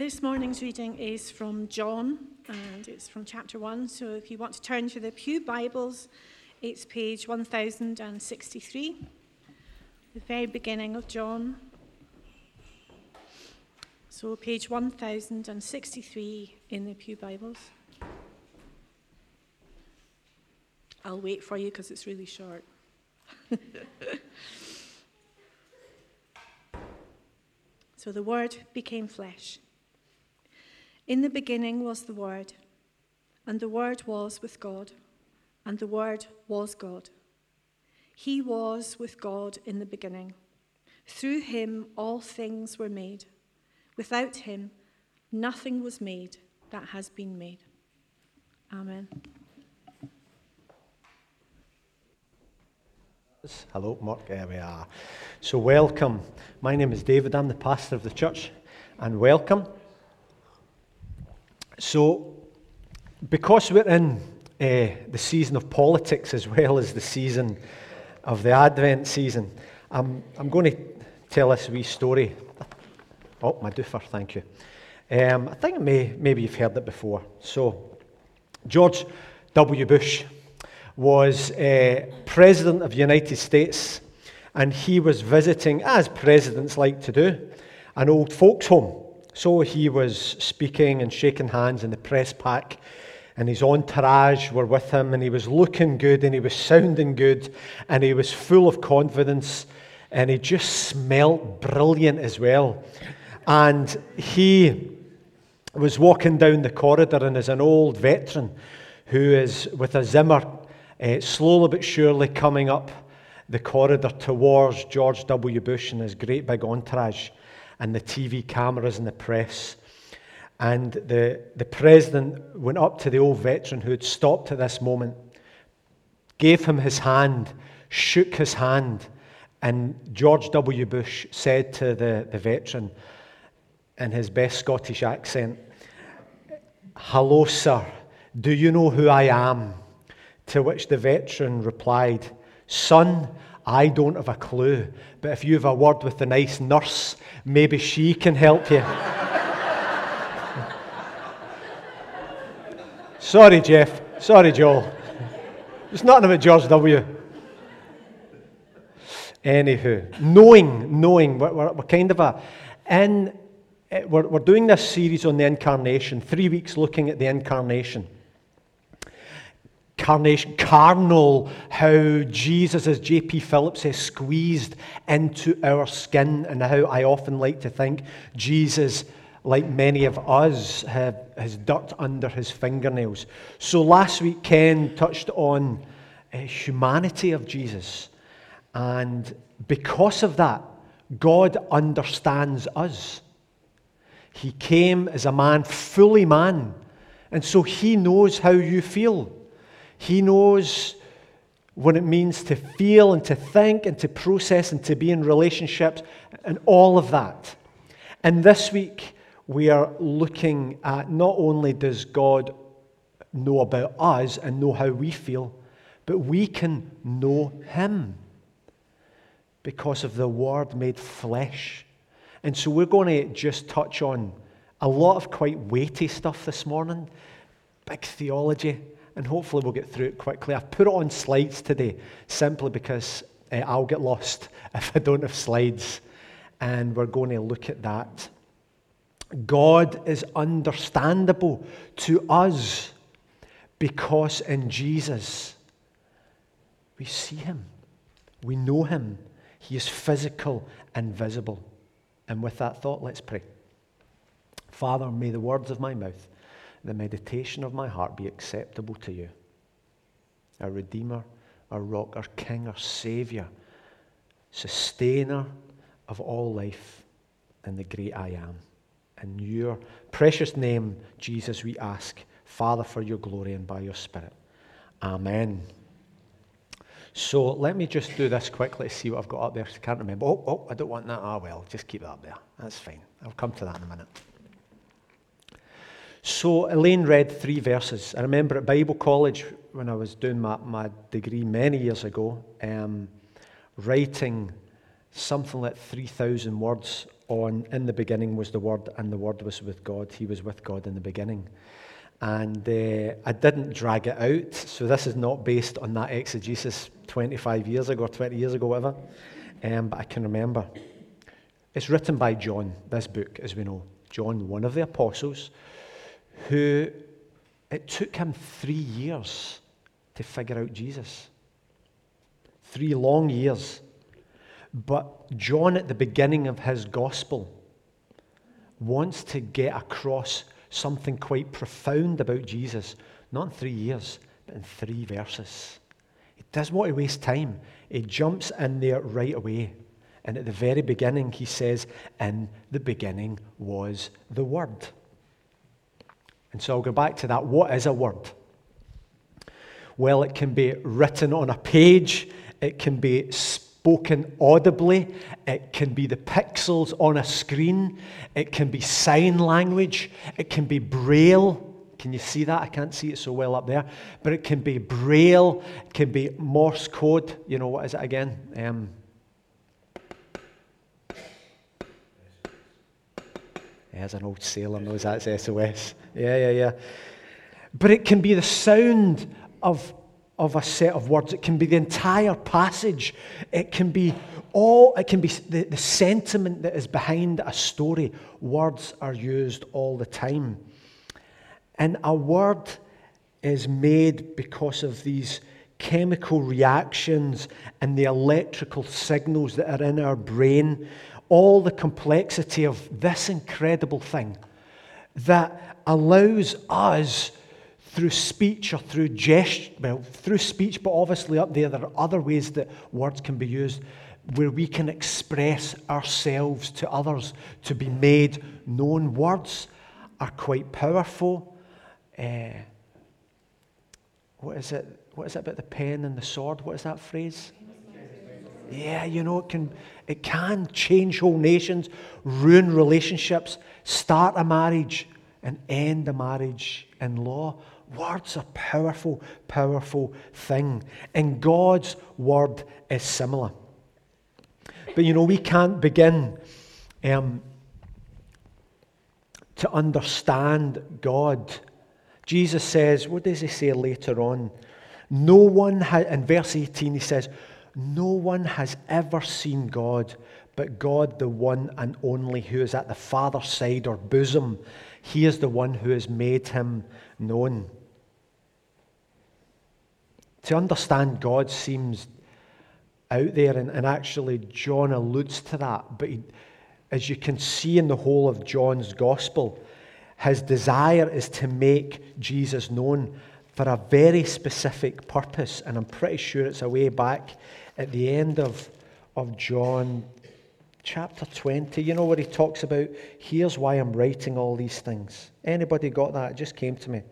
This morning's reading is from John, and it's from chapter 1. So if you want to turn to the Pew Bibles, it's page 1063, the very beginning of John. So, page 1063 in the Pew Bibles. I'll wait for you because it's really short. so, the Word became flesh. In the beginning was the Word, and the Word was with God, and the Word was God. He was with God in the beginning. Through him all things were made. Without him, nothing was made that has been made. Amen. Hello, Mark. There we are. So, welcome. My name is David. I'm the pastor of the church, and welcome. So, because we're in uh, the season of politics as well as the season of the Advent season, I'm, I'm going to tell this wee story Oh, my doofer, thank you. Um, I think may, maybe you've heard it before. So, George W. Bush was uh, President of the United States, and he was visiting, as presidents like to do, an old folks' home. So he was speaking and shaking hands in the press pack, and his entourage were with him, and he was looking good, and he was sounding good, and he was full of confidence, and he just smelt brilliant as well. And he was walking down the corridor, and as an old veteran who is with a Zimmer, uh, slowly but surely coming up the corridor towards George W. Bush and his great big entourage, and the TV cameras and the press. And the, the president went up to the old veteran who had stopped at this moment, gave him his hand, shook his hand, and George W. Bush said to the, the veteran, in his best Scottish accent, Hello, sir, do you know who I am? To which the veteran replied, Son, I don't have a clue, but if you have a word with the nice nurse, maybe she can help you. Sorry, Jeff. Sorry, Joel. It's nothing about George W. Anywho, knowing, knowing, we're, we're, we're kind of a, in Eh, we're, we're doing this series on the incarnation, three weeks looking at the incarnation. Carnation, carnal, how Jesus, as J.B. Phillips says, squeezed into our skin, and how I often like to think Jesus, like many of us, has dirt under his fingernails. So last week, Ken touched on uh, humanity of Jesus, and because of that, God understands us. He came as a man, fully man. And so he knows how you feel. He knows what it means to feel and to think and to process and to be in relationships and all of that. And this week, we are looking at not only does God know about us and know how we feel, but we can know Him because of the Word made flesh and so we're going to just touch on a lot of quite weighty stuff this morning, big theology, and hopefully we'll get through it quickly. I've put it on slides today simply because uh, I'll get lost if I don't have slides, and we're going to look at that. God is understandable to us because in Jesus we see him, we know him, he is physical and visible. And with that thought, let's pray. Father, may the words of my mouth, the meditation of my heart be acceptable to you. Our Redeemer, our Rock, our King, our Saviour, Sustainer of all life, and the great I am. In your precious name, Jesus, we ask, Father, for your glory and by your Spirit. Amen. So let me just do this quickly see what I've got up there. I can't remember. Oh, oh, I don't want that. Ah, well, just keep that up there. That's fine. I'll come to that in a minute. So Elaine read three verses. I remember at Bible college when I was doing my, my degree many years ago, um, writing something like 3,000 words on in the beginning was the Word, and the Word was with God. He was with God in the beginning. And uh, I didn't drag it out, so this is not based on that exegesis 25 years ago, or 20 years ago, whatever. Um, but I can remember. It's written by John, this book, as we know. John, one of the apostles, who it took him three years to figure out Jesus. Three long years. But John, at the beginning of his gospel, wants to get across something quite profound about Jesus, not in three years, but in three verses. He doesn't want to waste time. He jumps in there right away. And at the very beginning, he says, In the beginning was the Word. And so I'll go back to that. What is a word? Well, it can be written on a page, it can be spoken audibly, it can be the pixels on a screen, it can be sign language, it can be braille. Can you see that? I can't see it so well up there. But it can be braille, it can be Morse code. You know, what is it again? Um, As an old sailor knows that's SOS. Yeah, yeah, yeah. But it can be the sound of, of a set of words. It can be the entire passage. It can be all, it can be the, the sentiment that is behind a story. Words are used all the time. And a word is made because of these chemical reactions and the electrical signals that are in our brain all the complexity of this incredible thing that allows us through speech or through gesture, well, through speech, but obviously up there, there are other ways that words can be used where we can express ourselves to others to be made known. Words are quite powerful. Uh, what is it? What is it about the pen and the sword? What is that phrase? Yeah, you know, it can, it can change whole nations, ruin relationships, start a marriage, and end a marriage in law. Words are powerful, powerful thing. And God's word is similar. But you know, we can't begin um, to understand God. Jesus says, what does he say later on? No one, ha- in verse 18, he says, no one has ever seen God, but God, the one and only, who is at the Father's side or bosom. He is the one who has made him known. To understand God seems out there, and, and actually, John alludes to that. But he, as you can see in the whole of John's gospel, his desire is to make Jesus known for a very specific purpose, and I'm pretty sure it's a way back at the end of, of John chapter 20, you know, where he talks about, here's why I'm writing all these things. Anybody got that? It just came to me.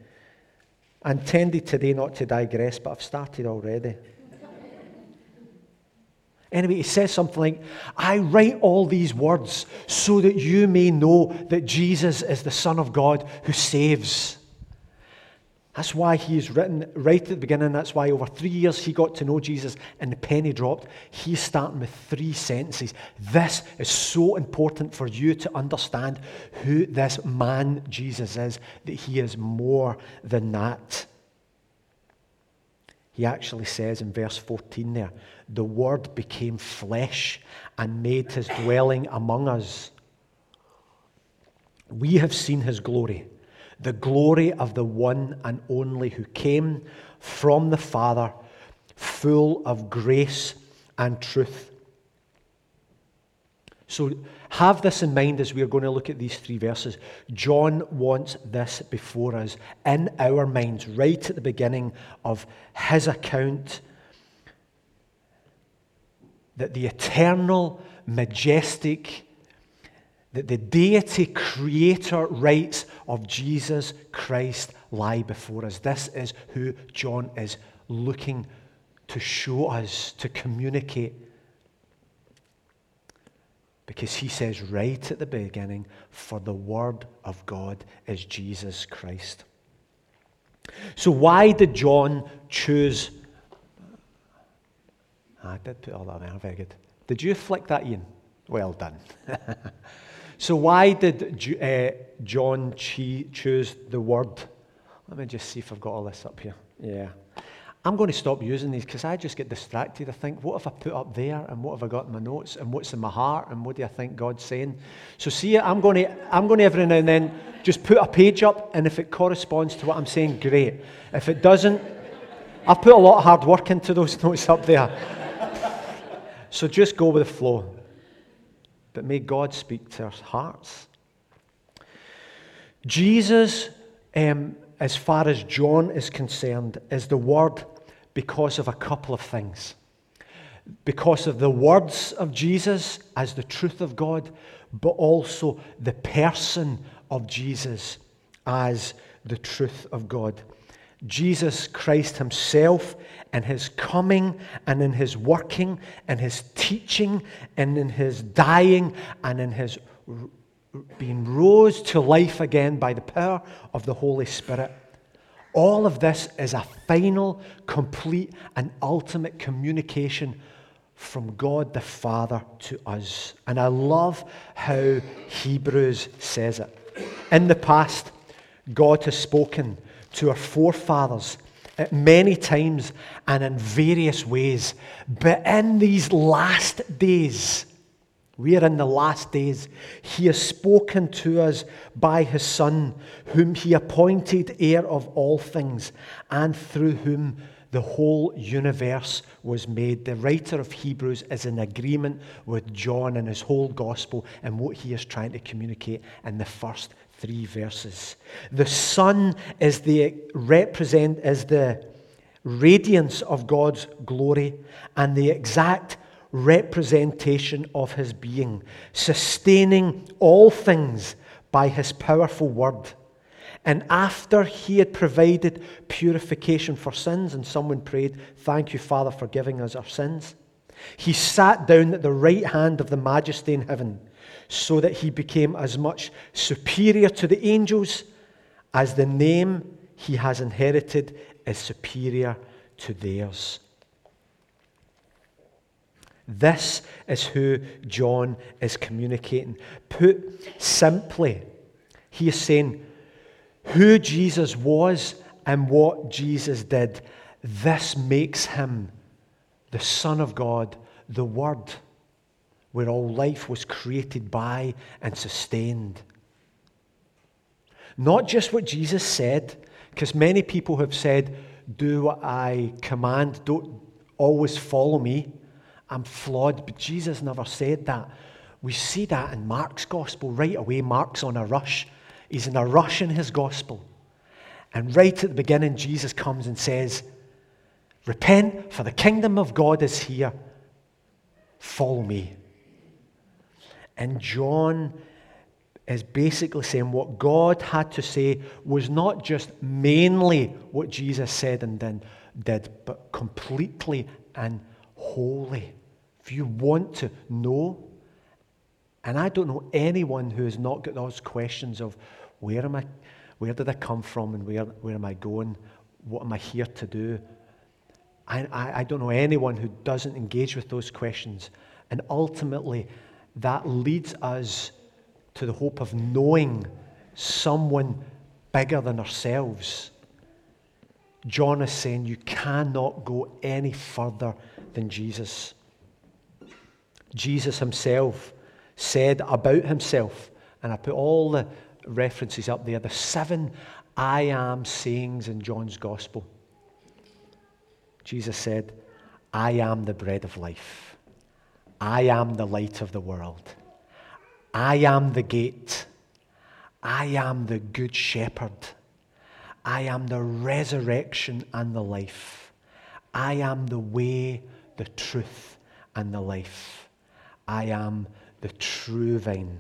I intended today not to digress, but I've started already. Anyway, he says something like, I write all these words so that you may know that Jesus is the Son of God who saves. That's why he is written right at the beginning. That's why over three years he got to know Jesus and the penny dropped. He's starting with three sentences. This is so important for you to understand who this man Jesus is, that he is more than that. He actually says in verse 14 there, the Word became flesh and made his dwelling among us. We have seen his glory the glory of the one and only who came from the Father, full of grace and truth. So have this in mind as we are going to look at these three verses. John wants this before us in our minds, right at the beginning of his account, that the eternal, majestic, that the deity creator rights of Jesus Christ lie before us. This is who John is looking to show us, to communicate. Because he says right at the beginning, for the Word of God is Jesus Christ. So, why did John choose? Ah, I did put all that there, very good. Did you flick that, Ian? Well done. so, why did uh, John choose the word? Let me just see if I've got all this up here. Yeah. I'm going to stop using these because I just get distracted. I think, what have I put up there? And what have I got in my notes? And what's in my heart? And what do I think God's saying? So, see, I'm going to, I'm going to every now and then just put a page up. And if it corresponds to what I'm saying, great. If it doesn't, I've put a lot of hard work into those notes up there. so just go with the flow. But may God speak to our hearts. Jesus um, as far as John is concerned, is the Word because of a couple of things. Because of the words of Jesus as the truth of God, but also the person of Jesus as the truth of God. Jesus Christ Himself in His coming and in His working and His teaching and in His dying and in His being rose to life again by the power of the Holy Spirit. All of this is a final, complete, and ultimate communication from God the Father to us. And I love how Hebrews says it. In the past, God has spoken to our forefathers at many times and in various ways. But in these last days, we are in the last days. He has spoken to us by his Son, whom he appointed heir of all things, and through whom the whole universe was made. The writer of Hebrews is in agreement with John and his whole gospel and what he is trying to communicate in the first three verses. The sun is the represent is the radiance of God's glory and the exact representation of his being, sustaining all things by his powerful word. And after he had provided purification for sins, and someone prayed, Thank you, Father, for giving us our sins, he sat down at the right hand of the majesty in heaven, so that he became as much superior to the angels as the name he has inherited is superior to theirs. This is who John is communicating. Put simply, he is saying who Jesus was and what Jesus did. This makes him the Son of God, the Word, where all life was created by and sustained. Not just what Jesus said, because many people have said, Do what I command, don't always follow me. I'm flawed. But Jesus never said that. We see that in Mark's gospel right away. Mark's on a rush. He's in a rush in his gospel. And right at the beginning, Jesus comes and says, Repent, for the kingdom of God is here. Follow me. And John is basically saying what God had to say was not just mainly what Jesus said and then did, but completely and wholly. If you want to know, and I don't know anyone who has not got those questions of where am I, where did I come from, and where, where am I going? What am I here to do? I, I, I don't know anyone who doesn't engage with those questions. And ultimately, that leads us to the hope of knowing someone bigger than ourselves. John is saying you cannot go any further than Jesus. Jesus himself said about himself, and I put all the references up there, the seven I am sayings in John's gospel. Jesus said, I am the bread of life. I am the light of the world. I am the gate. I am the good shepherd. I am the resurrection and the life. I am the way, the truth, and the life. I am the true vine.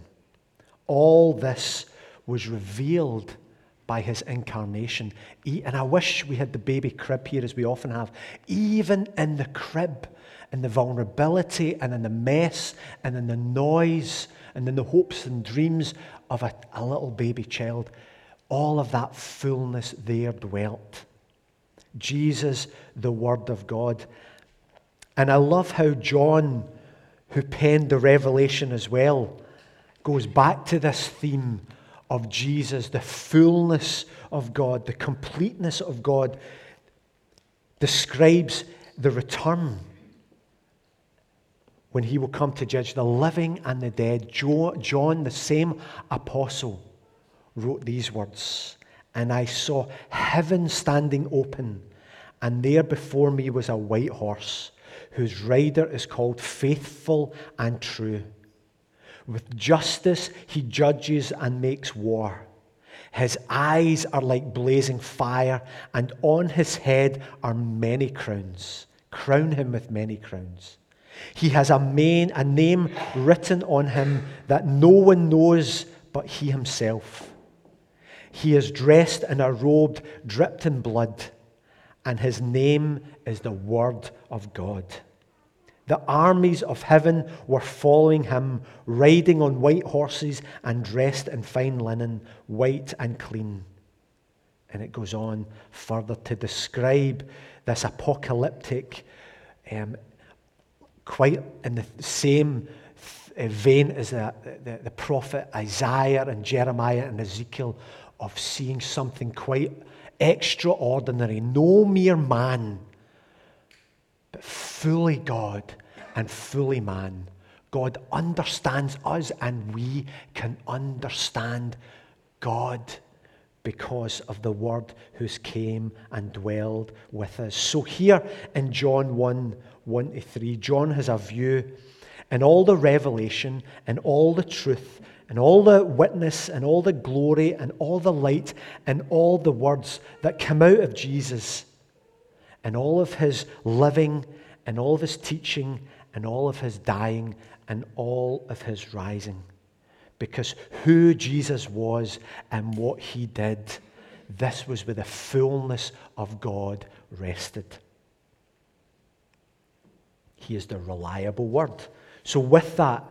All this was revealed by his incarnation. And I wish we had the baby crib here, as we often have. Even in the crib, in the vulnerability and in the mess and in the noise and in the hopes and dreams of a, a little baby child, all of that fullness there dwelt. Jesus, the Word of God. And I love how John who penned the revelation as well, goes back to this theme of Jesus, the fullness of God, the completeness of God, describes the return when he will come to judge the living and the dead. John, the same apostle, wrote these words And I saw heaven standing open, and there before me was a white horse, whose rider is called Faithful and True. With justice he judges and makes war. His eyes are like blazing fire, and on his head are many crowns. Crown him with many crowns. He has a, main, a name written on him that no one knows but he himself. He is dressed in a robe dripped in blood, and his name is the Word of God. The armies of heaven were following him, riding on white horses and dressed in fine linen, white and clean. And it goes on further to describe this apocalyptic, um, quite in the same uh, vein as the, the, the prophet Isaiah and Jeremiah and Ezekiel of seeing something quite extraordinary. No mere man but fully God and fully man. God understands us, and we can understand God because of the Word who's came and dwelled with us. So, here in John 1 1 to 3, John has a view in all the revelation and all the truth and all the witness and all the glory and all the light and all the words that come out of Jesus and all of his living and all of his teaching and all of his dying and all of his rising. Because who Jesus was and what he did, this was where the fullness of God rested. He is the reliable word. So, with that,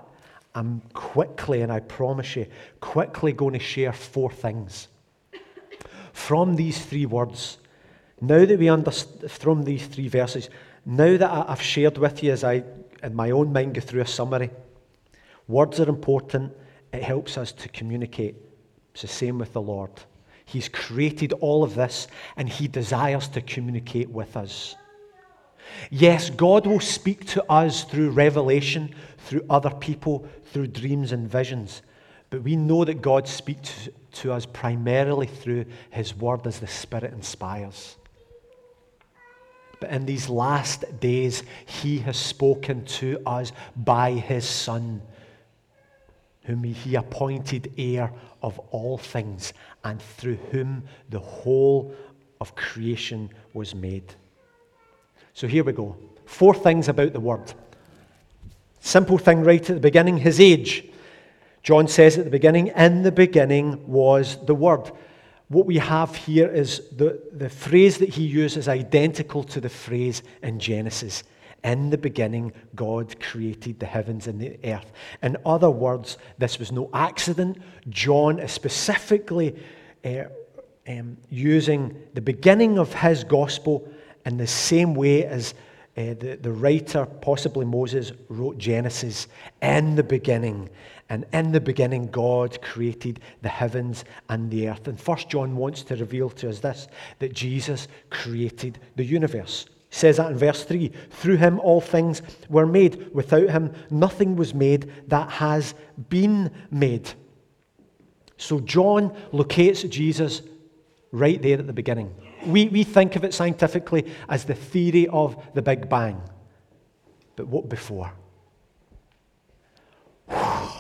I'm quickly, and I promise you, quickly going to share four things. From these three words, now that we understand, from these three verses, now that I've shared with you as I, in my own mind, go through a summary, words are important. It helps us to communicate. It's the same with the Lord. He's created all of this, and He desires to communicate with us. Yes, God will speak to us through revelation, through other people, through dreams and visions. But we know that God speaks to us primarily through His Word as the Spirit inspires. But in these last days, He has spoken to us by His Son, whom He appointed heir of all things, and through whom the whole of creation was made. So here we go. Four things about the Word. Simple thing right at the beginning His age. John says at the beginning, In the beginning was the Word what we have here is the, the phrase that he uses identical to the phrase in Genesis. In the beginning, God created the heavens and the earth. In other words, this was no accident. John is specifically uh, um, using the beginning of his gospel in the same way as uh, the, the writer, possibly Moses, wrote Genesis. In the beginning. And in the beginning, God created the heavens and the earth. And First John wants to reveal to us this that Jesus created the universe. He says that in verse 3 Through him all things were made. Without him, nothing was made that has been made. So John locates Jesus right there at the beginning. We, we think of it scientifically as the theory of the Big Bang. But what before? the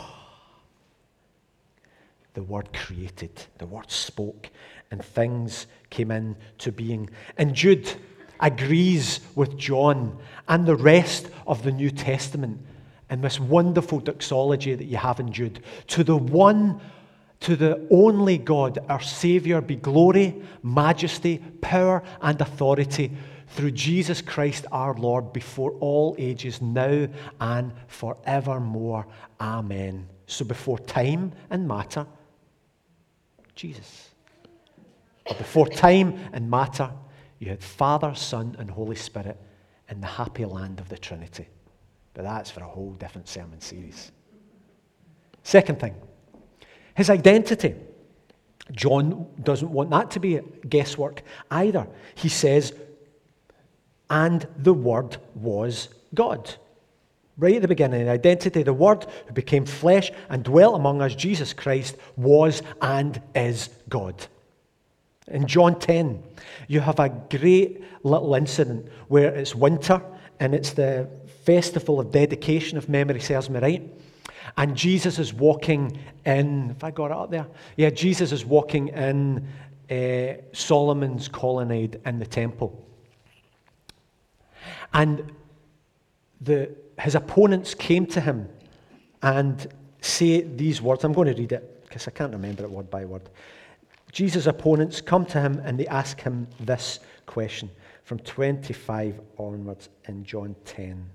Word created, the Word spoke, and things came into being. And Jude agrees with John and the rest of the New Testament in this wonderful doxology that you have in Jude. To the one, to the only God, our Saviour, be glory, majesty, power, and authority through Jesus Christ our Lord before all ages, now and forevermore. Amen. So before time and matter, Jesus. But before time and matter, you had Father, Son, and Holy Spirit in the happy land of the Trinity. But that's for a whole different sermon series. Second thing, his identity. John doesn't want that to be guesswork either. He says, and the Word was God. Right at the beginning, identity, the Word who became flesh and dwelt among us, Jesus Christ, was and is God. In John 10, you have a great little incident where it's winter and it's the festival of dedication, if memory serves me right. And Jesus is walking in, if I got it up there? Yeah, Jesus is walking in uh, Solomon's colonnade in the temple. And the, his opponents came to him and say these words. I'm going to read it because I can't remember it word by word. Jesus' opponents come to him and they ask him this question from 25 onwards in John 10.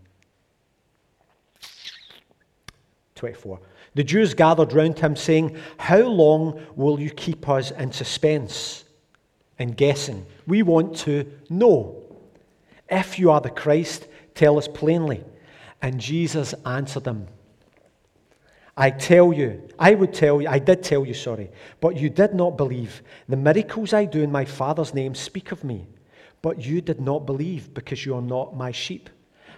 24. The Jews gathered round him, saying, How long will you keep us in suspense and guessing? We want to know. If you are the Christ, tell us plainly. And Jesus answered them, I tell you, I would tell you, I did tell you, sorry, but you did not believe. The miracles I do in my Father's name speak of me, but you did not believe because you are not my sheep.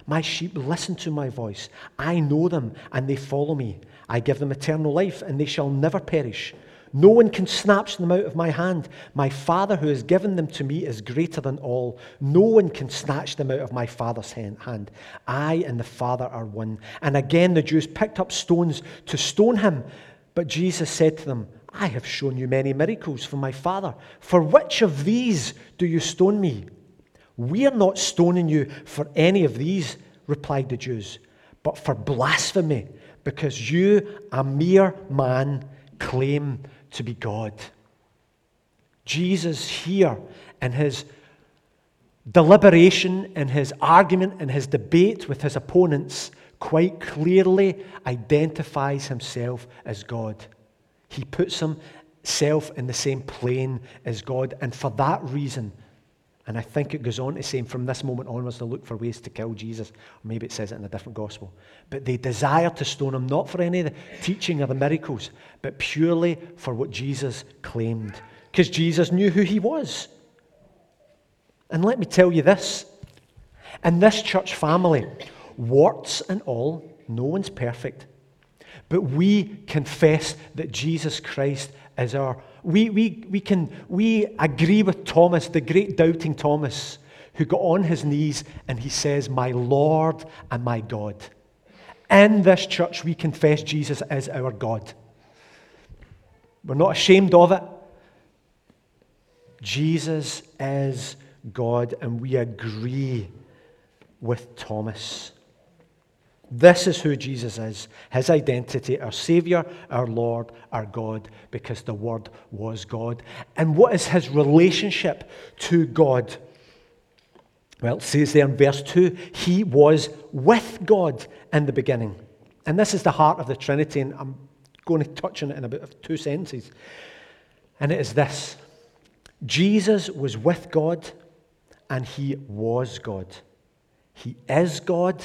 My sheep listen to my voice. I know them and they follow me. I give them eternal life and they shall never perish. No one can snatch them out of my hand. My Father who has given them to me is greater than all. No one can snatch them out of my Father's hand. I and the Father are one. And again the Jews picked up stones to stone him. But Jesus said to them, I have shown you many miracles from my Father. For which of these do you stone me? We are not stoning you for any of these, replied the Jews, but for blasphemy, because you, a mere man, claim to be God. Jesus here in his deliberation, in his argument, in his debate with his opponents, quite clearly identifies himself as God. He puts himself in the same plane as God, and for that reason, and I think it goes on to say, from this moment onwards, they look for ways to kill Jesus. Or maybe it says it in a different gospel. But they desire to stone him, not for any of the teaching or the miracles, but purely for what Jesus claimed. Because Jesus knew who he was. And let me tell you this in this church family, warts and all, no one's perfect. But we confess that Jesus Christ is our we, we, we, can, we agree with Thomas, the great doubting Thomas, who got on his knees and he says, My Lord and my God. In this church, we confess Jesus as our God. We're not ashamed of it. Jesus is God, and we agree with Thomas. This is who Jesus is his identity, our Savior, our Lord, our God, because the Word was God. And what is his relationship to God? Well, it says there in verse 2 he was with God in the beginning. And this is the heart of the Trinity, and I'm going to touch on it in about two sentences. And it is this Jesus was with God, and he was God. He is God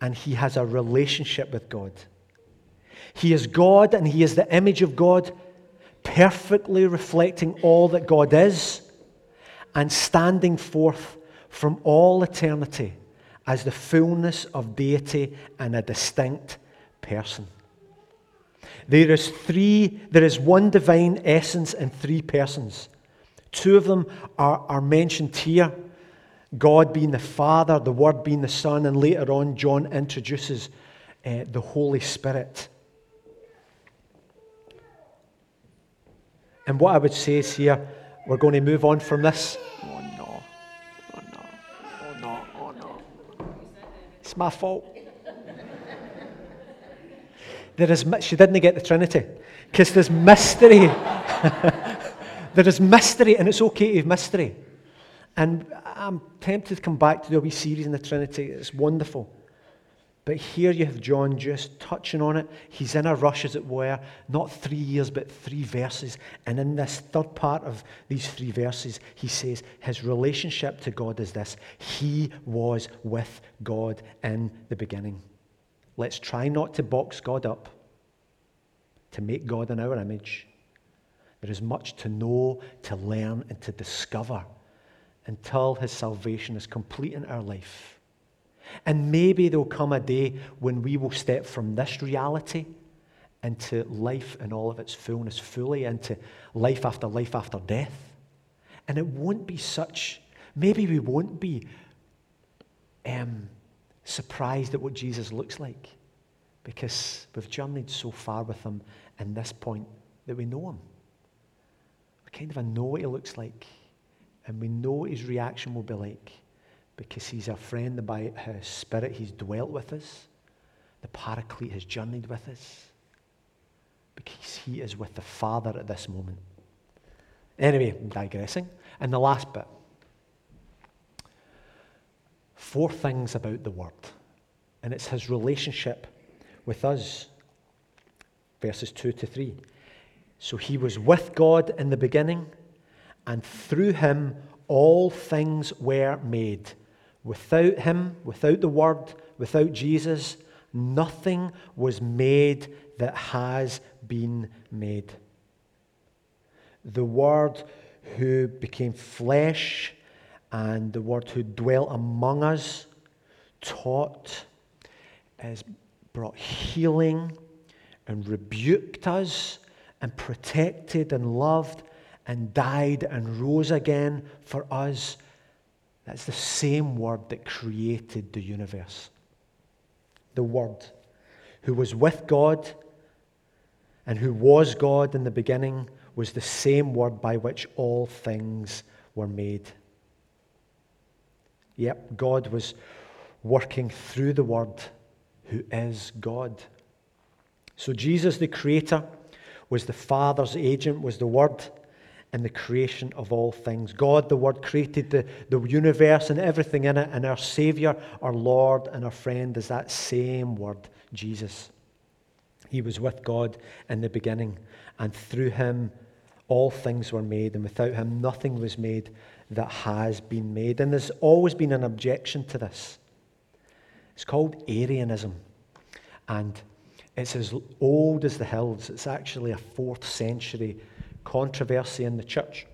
and he has a relationship with God. He is God and he is the image of God, perfectly reflecting all that God is and standing forth from all eternity as the fullness of deity and a distinct person. There is three, there is one divine essence and three persons. Two of them are, are mentioned here God being the Father, the Word being the Son, and later on, John introduces uh, the Holy Spirit. And what I would say is here, we're going to move on from this. Oh no, oh no, oh no, oh no. It's my fault. There is, she didn't get the Trinity because there's mystery. there is mystery, and it's okay to have mystery. And I'm tempted to come back to the wee series in the Trinity. It's wonderful. But here you have John just touching on it. He's in a rush, as it were, not three years, but three verses. And in this third part of these three verses, he says his relationship to God is this He was with God in the beginning. Let's try not to box God up, to make God in our image. There is much to know, to learn, and to discover until his salvation is complete in our life. And maybe there'll come a day when we will step from this reality into life in all of its fullness, fully into life after life after death. And it won't be such, maybe we won't be um, surprised at what Jesus looks like because we've journeyed so far with him in this point that we know him. We kind of know what he looks like and we know his reaction will be like because he's our friend by his spirit. He's dwelt with us. The Paraclete has journeyed with us because he is with the Father at this moment. Anyway, I'm digressing. And the last bit four things about the Word, and it's his relationship with us. Verses 2 to 3. So he was with God in the beginning, and through him all things were made. Without him, without the Word, without Jesus, nothing was made that has been made. The Word who became flesh and the Word who dwelt among us taught, has brought healing and rebuked us and protected and loved and died and rose again for us. That's the same Word that created the universe. The Word who was with God and who was God in the beginning was the same word by which all things were made. Yep, God was working through the Word who is God. So Jesus, the Creator, was the Father's agent, was the Word in the creation of all things. God, the Word, created the, the universe and everything in it, and our Savior, our Lord, and our friend is that same Word, Jesus. He was with God in the beginning, and through him all things were made, and without him nothing was made that has been made. And there's always been an objection to this. It's called Arianism, and it's as old as the hills. It's actually a fourth century controversy in the church.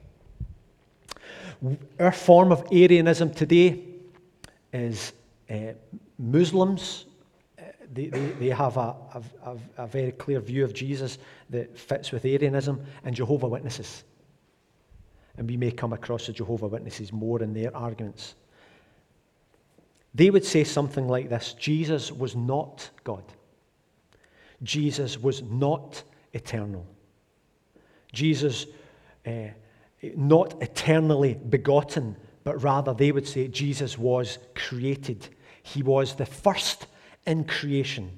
Our form of Arianism today is uh, Muslims they, they, they have a, a, a, very clear view of Jesus that fits with Arianism and Jehovah Witnesses. And we may come across the Jehovah Witnesses more in their arguments. They would say something like this Jesus was not God. Jesus was not eternal. Jesus, uh, not eternally begotten, but rather they would say Jesus was created. He was the first in creation,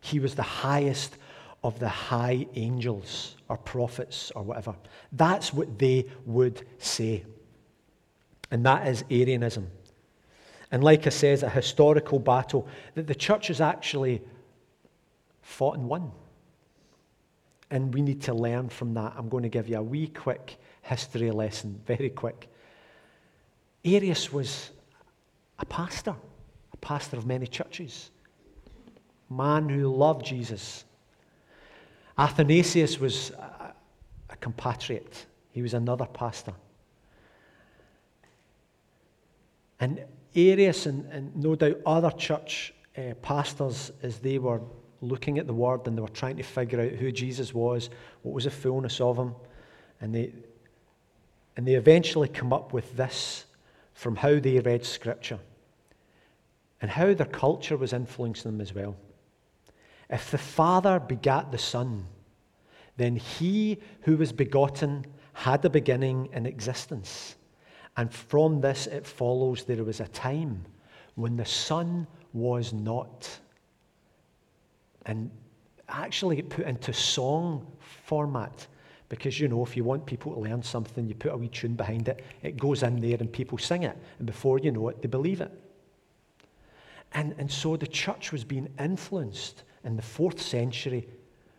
he was the highest of the high angels or prophets or whatever. That's what they would say. And that is Arianism. And like I says, a historical battle that the church has actually fought and won. And we need to learn from that. I'm going to give you a wee quick history lesson, very quick. Arius was a pastor, a pastor of many churches man who loved Jesus. Athanasius was a, a compatriot, he was another pastor. And Arius and, and no doubt other church uh, pastors, as they were looking at the word and they were trying to figure out who Jesus was, what was the fullness of him, and they, and they eventually come up with this from how they read Scripture and how their culture was influencing them as well. If the Father begat the Son, then he who was begotten had a beginning in existence. And from this it follows there was a time when the Son was not. And actually, put into song format because you know, if you want people to learn something, you put a wee tune behind it, it goes in there and people sing it. And before you know it, they believe it. And, and so the church was being influenced in the fourth century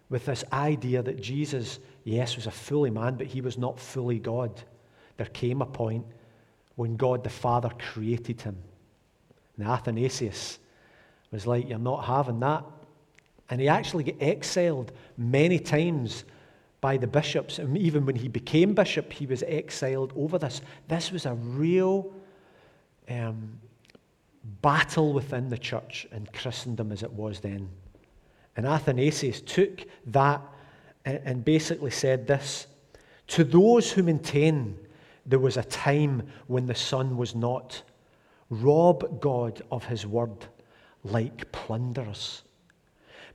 with this idea that Jesus, yes, was a fully man, but he was not fully God. There came a point when God the Father created him. And Athanasius was like, You're not having that. And he actually got exiled many times by the bishops. And even when he became bishop, he was exiled over this. This was a real um, battle within the church and Christendom as it was then. And Athanasius took that and basically said this To those who maintain there was a time when the Son was not, rob God of his word like plunderers.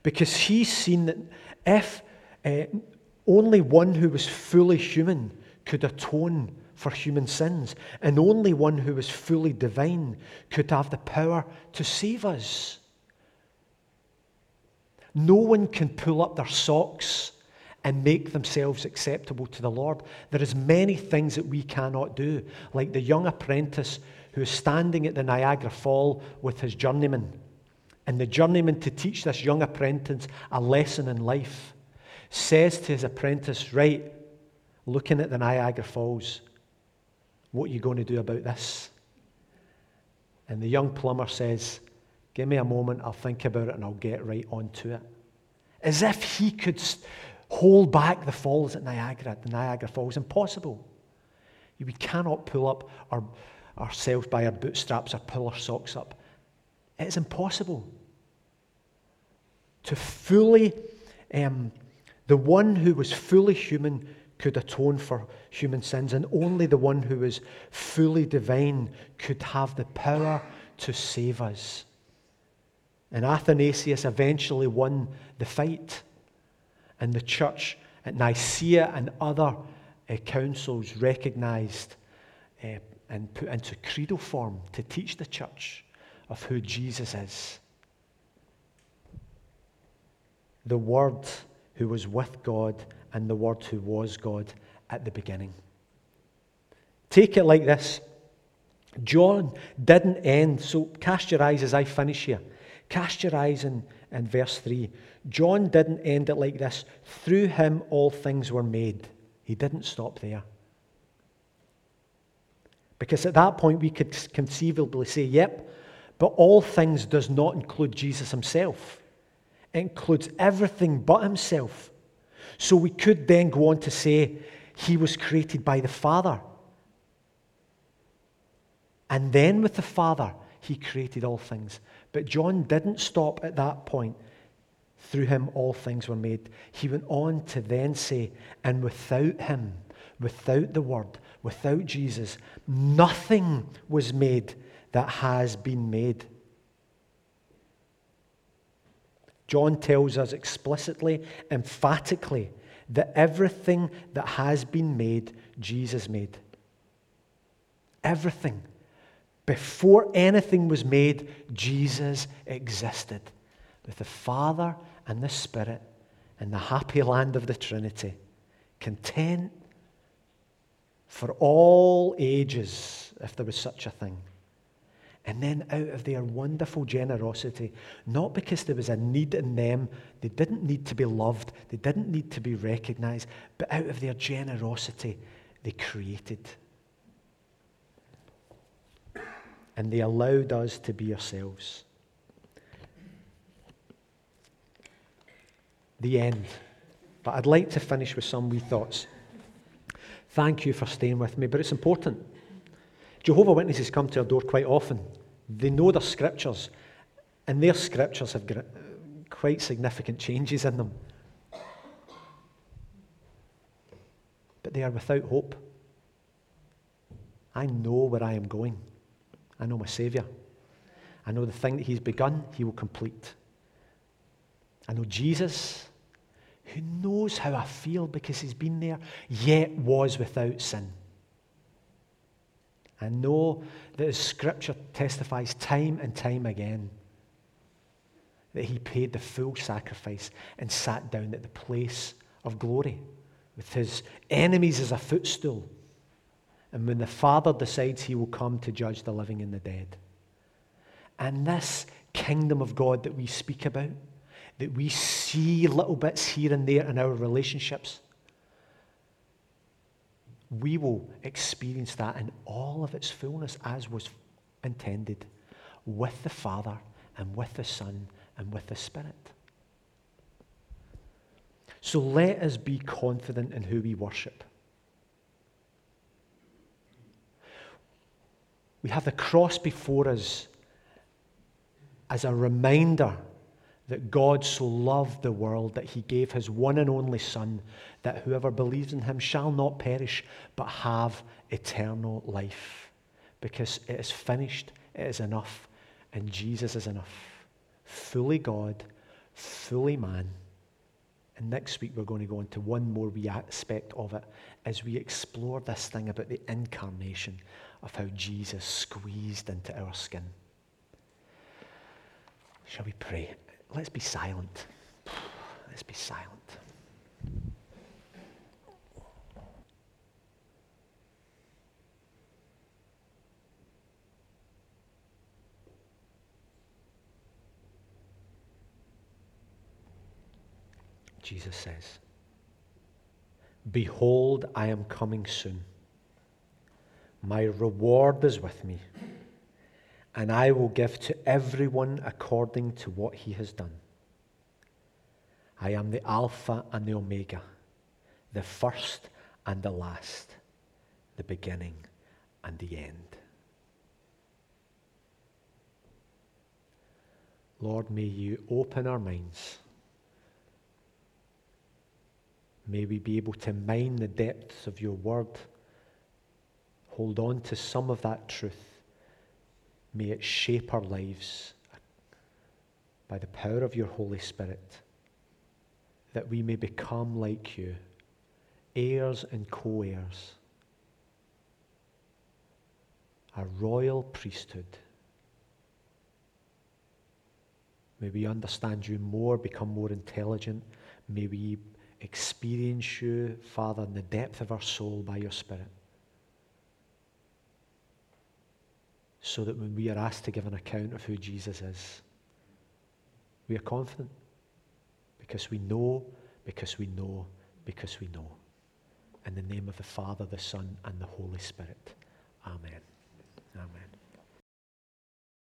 Because he's seen that if uh, only one who was fully human could atone for human sins, and only one who was fully divine could have the power to save us. No one can pull up their socks and make themselves acceptable to the Lord. There is many things that we cannot do, like the young apprentice who is standing at the Niagara Fall with his journeyman. And the journeyman, to teach this young apprentice a lesson in life, says to his apprentice, Right, looking at the Niagara Falls, what are you going to do about this? And the young plumber says, Give me a moment, I'll think about it and I'll get right onto it. As if he could hold back the falls at Niagara, the Niagara Falls. Impossible. We cannot pull up our, ourselves by our bootstraps or pull our socks up. It is impossible. To fully, um, the one who was fully human could atone for human sins, and only the one who is fully divine could have the power to save us. And Athanasius eventually won the fight, and the church at Nicaea and other uh, councils recognized uh, and put into creedal form to teach the church of who Jesus is. The Word who was with God and the Word who was God at the beginning. Take it like this John didn't end, so cast your eyes as I finish here. Cast your eyes in, in verse 3. John didn't end it like this. Through him all things were made. He didn't stop there. Because at that point we could conceivably say, yep, but all things does not include Jesus himself. It includes everything but himself. So we could then go on to say he was created by the Father. And then with the Father, he created all things. But John didn't stop at that point. Through him, all things were made. He went on to then say, and without him, without the Word, without Jesus, nothing was made that has been made. John tells us explicitly, emphatically, that everything that has been made, Jesus made. Everything. Before anything was made, Jesus existed with the Father and the Spirit in the happy land of the Trinity, content for all ages, if there was such a thing. And then out of their wonderful generosity, not because there was a need in them, they didn't need to be loved, they didn't need to be recognized, but out of their generosity, they created. And they allowed us to be ourselves. The end. But I'd like to finish with some wee thoughts. Thank you for staying with me, but it's important. Jehovah Witnesses come to our door quite often. They know their scriptures, and their scriptures have quite significant changes in them. But they are without hope. I know where I am going. I know my Saviour. I know the thing that He's begun, He will complete. I know Jesus, who knows how I feel because He's been there, yet was without sin. I know that His Scripture testifies time and time again that He paid the full sacrifice and sat down at the place of glory with His enemies as a footstool. And when the Father decides He will come to judge the living and the dead. And this kingdom of God that we speak about, that we see little bits here and there in our relationships, we will experience that in all of its fullness as was intended with the Father and with the Son and with the Spirit. So let us be confident in who we worship. We have the cross before us as a reminder that God so loved the world that he gave his one and only Son, that whoever believes in him shall not perish, but have eternal life. Because it is finished, it is enough, and Jesus is enough. Fully God, fully man. And next week we're going to go into one more wee aspect of it as we explore this thing about the incarnation of how Jesus squeezed into our skin. Shall we pray? Let's be silent. Let's be silent. Jesus says, Behold, I am coming soon. My reward is with me and I will give to everyone according to what he has done. I am the Alpha and the Omega, the first and the last, the beginning and the end. Lord, may you open our minds. May we be able to mine the depths of your word, hold on to some of that truth May it shape our lives by the power of your Holy Spirit, that we may become like you, heirs and co heirs, a royal priesthood. May we understand you more, become more intelligent. May we experience you, Father, in the depth of our soul by your Spirit. So that when we are asked to give an account of who Jesus is, we are confident because we know, because we know, because we know. In the name of the Father, the Son, and the Holy Spirit. Amen. Amen.